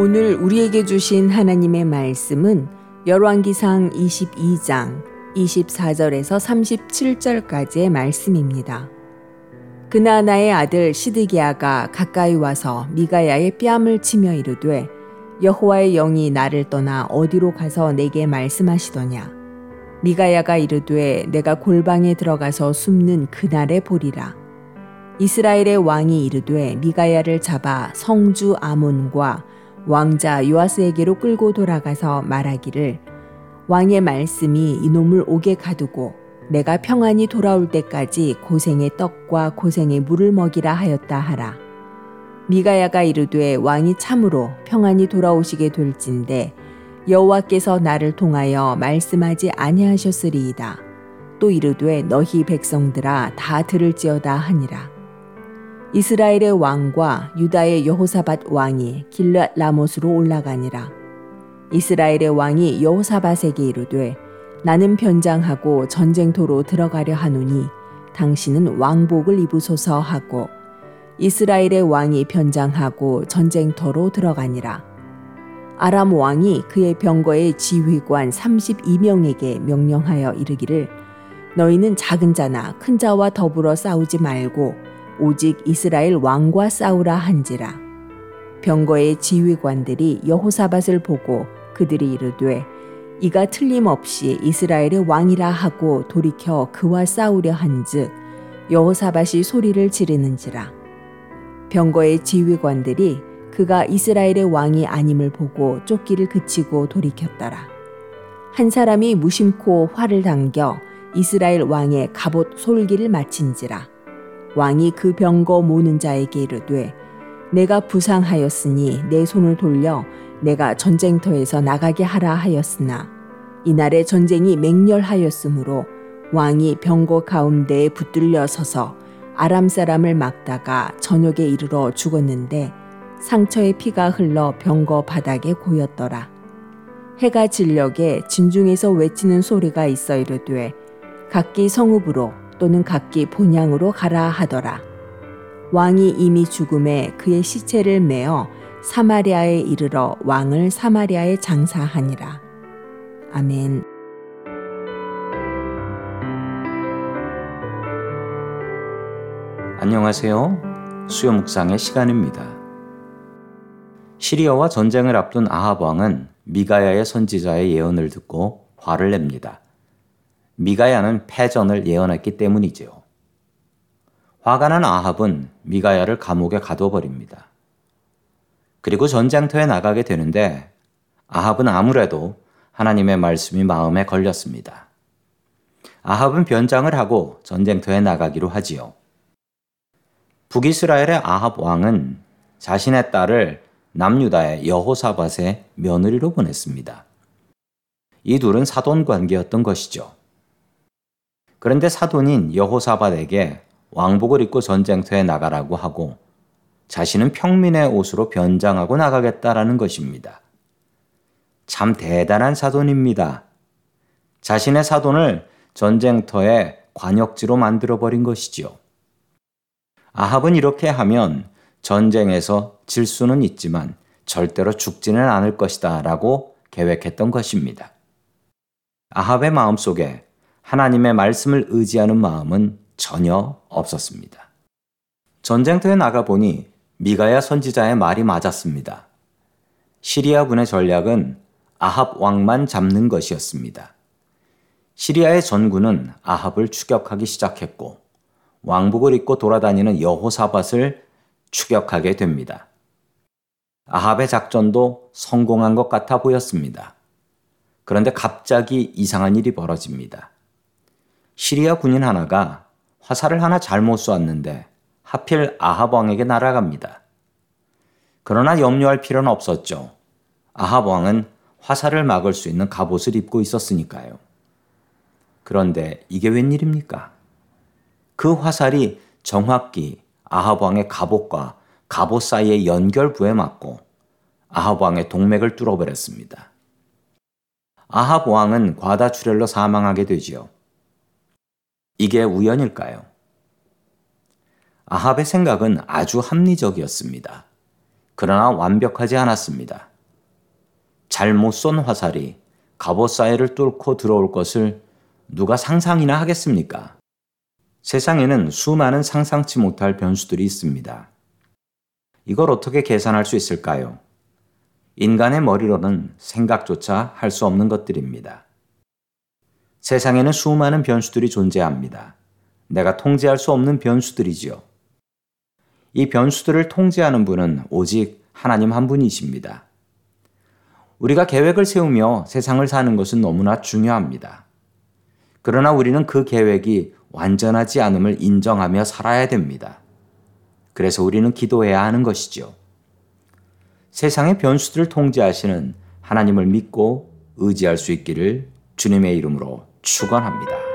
오늘 우리에게 주신 하나님의 말씀은 열왕기상 22장 24절에서 37절까지의 말씀입니다. 그나나의 아들 시드기야가 가까이 와서 미가야의 뺨을 치며 이르되 여호와의 영이 나를 떠나 어디로 가서 내게 말씀하시더냐 미가야가 이르되 내가 골방에 들어가서 숨는 그날에 보리라 이스라엘의 왕이 이르되 미가야를 잡아 성주 아몬과 왕자 요아스에게로 끌고 돌아가서 말하기를 왕의 말씀이 이놈을 옥에 가두고 내가 평안히 돌아올 때까지 고생의 떡과 고생의 물을 먹이라 하였다 하라. 미가야가 이르되 왕이 참으로 평안히 돌아오시게 될진데 여호와께서 나를 통하여 말씀하지 아니하셨으리이다. 또 이르되 너희 백성들아 다 들을지어다 하니라. 이스라엘의 왕과 유다의 여호사밧 왕이 길랏 라못으로 올라가니라. 이스라엘의 왕이 여호사밧에게 이르되 나는 변장하고 전쟁터로 들어가려 하노니 당신은 왕복을 입으소서 하고 이스라엘의 왕이 변장하고 전쟁터로 들어가니라. 아람 왕이 그의 병거의 지휘관 32명에게 명령하여 이르기를 너희는 작은 자나 큰 자와 더불어 싸우지 말고 오직 이스라엘 왕과 싸우라 한지라. 병거의 지휘관들이 여호사밧을 보고 그들이 이르되 이가 틀림없이 이스라엘의 왕이라 하고 돌이켜 그와 싸우려 한즉 여호사밧이 소리를 지르는지라. 병거의 지휘관들이 그가 이스라엘의 왕이 아님을 보고 쫓기를 그치고 돌이켰더라. 한 사람이 무심코 활을 당겨 이스라엘 왕의 갑옷 솔기를 마친지라 왕이 그 병거 모는 자에게 이르되 내가 부상하였으니 내 손을 돌려 내가 전쟁터에서 나가게 하라 하였으나 이날의 전쟁이 맹렬하였으므로 왕이 병거 가운데에 붙들려 서서 아람 사람을 막다가 저녁에 이르러 죽었는데 상처의 피가 흘러 병거 바닥에 고였더라. 해가 진녘에 진중에서 외치는 소리가 있어 이르되 각기 성읍으로 또는 각기 본향으로 가라 하더라. 왕이 이미 죽음에 그의 시체를 메어 사마리아에 이르러 왕을 사마리아에 장사하니라. 아멘. 안녕하세요. 수요 묵상의 시간입니다. 시리아와 전쟁을 앞둔 아합 왕은 미가야의 선지자의 예언을 듣고 화를 냅니다. 미가야는 패전을 예언했기 때문이지요. 화가 난 아합은 미가야를 감옥에 가둬버립니다. 그리고 전쟁터에 나가게 되는데 아합은 아무래도 하나님의 말씀이 마음에 걸렸습니다. 아합은 변장을 하고 전쟁터에 나가기로 하지요. 북이스라엘의 아합 왕은 자신의 딸을 남유다의 여호사밧의 며느리로 보냈습니다. 이 둘은 사돈 관계였던 것이죠. 그런데 사돈인 여호사밧에게 왕복을 입고 전쟁터에 나가라고 하고 자신은 평민의 옷으로 변장하고 나가겠다라는 것입니다. 참 대단한 사돈입니다. 자신의 사돈을 전쟁터의 관역지로 만들어버린 것이지요. 아합은 이렇게 하면 전쟁에서 질 수는 있지만 절대로 죽지는 않을 것이다 라고 계획했던 것입니다. 아합의 마음 속에 하나님의 말씀을 의지하는 마음은 전혀 없었습니다. 전쟁터에 나가보니 미가야 선지자의 말이 맞았습니다. 시리아군의 전략은 아합 왕만 잡는 것이었습니다. 시리아의 전군은 아합을 추격하기 시작했고 왕복을 입고 돌아다니는 여호사밧을 추격하게 됩니다. 아합의 작전도 성공한 것 같아 보였습니다. 그런데 갑자기 이상한 일이 벌어집니다. 시리아 군인 하나가 화살을 하나 잘못 쏘았는데 하필 아합 왕에게 날아갑니다. 그러나 염려할 필요는 없었죠. 아합 왕은 화살을 막을 수 있는 갑옷을 입고 있었으니까요. 그런데 이게 웬일입니까? 그 화살이 정확히 아합 왕의 갑옷과 갑옷 사이의 연결부에 맞고 아합 왕의 동맥을 뚫어버렸습니다. 아합 왕은 과다출혈로 사망하게 되지요. 이게 우연일까요? 아합의 생각은 아주 합리적이었습니다. 그러나 완벽하지 않았습니다. 잘못 쏜 화살이 갑옷 사이를 뚫고 들어올 것을 누가 상상이나 하겠습니까? 세상에는 수많은 상상치 못할 변수들이 있습니다. 이걸 어떻게 계산할 수 있을까요? 인간의 머리로는 생각조차 할 수 없는 것들입니다. 세상에는 수많은 변수들이 존재합니다. 내가 통제할 수 없는 변수들이지요. 이 변수들을 통제하는 분은 오직 하나님 한 분이십니다. 우리가 계획을 세우며 세상을 사는 것은 너무나 중요합니다. 그러나 우리는 그 계획이 완전하지 않음을 인정하며 살아야 됩니다. 그래서 우리는 기도해야 하는 것이죠. 세상의 변수들을 통제하시는 하나님을 믿고 의지할 수 있기를 주님의 이름으로 축원합니다.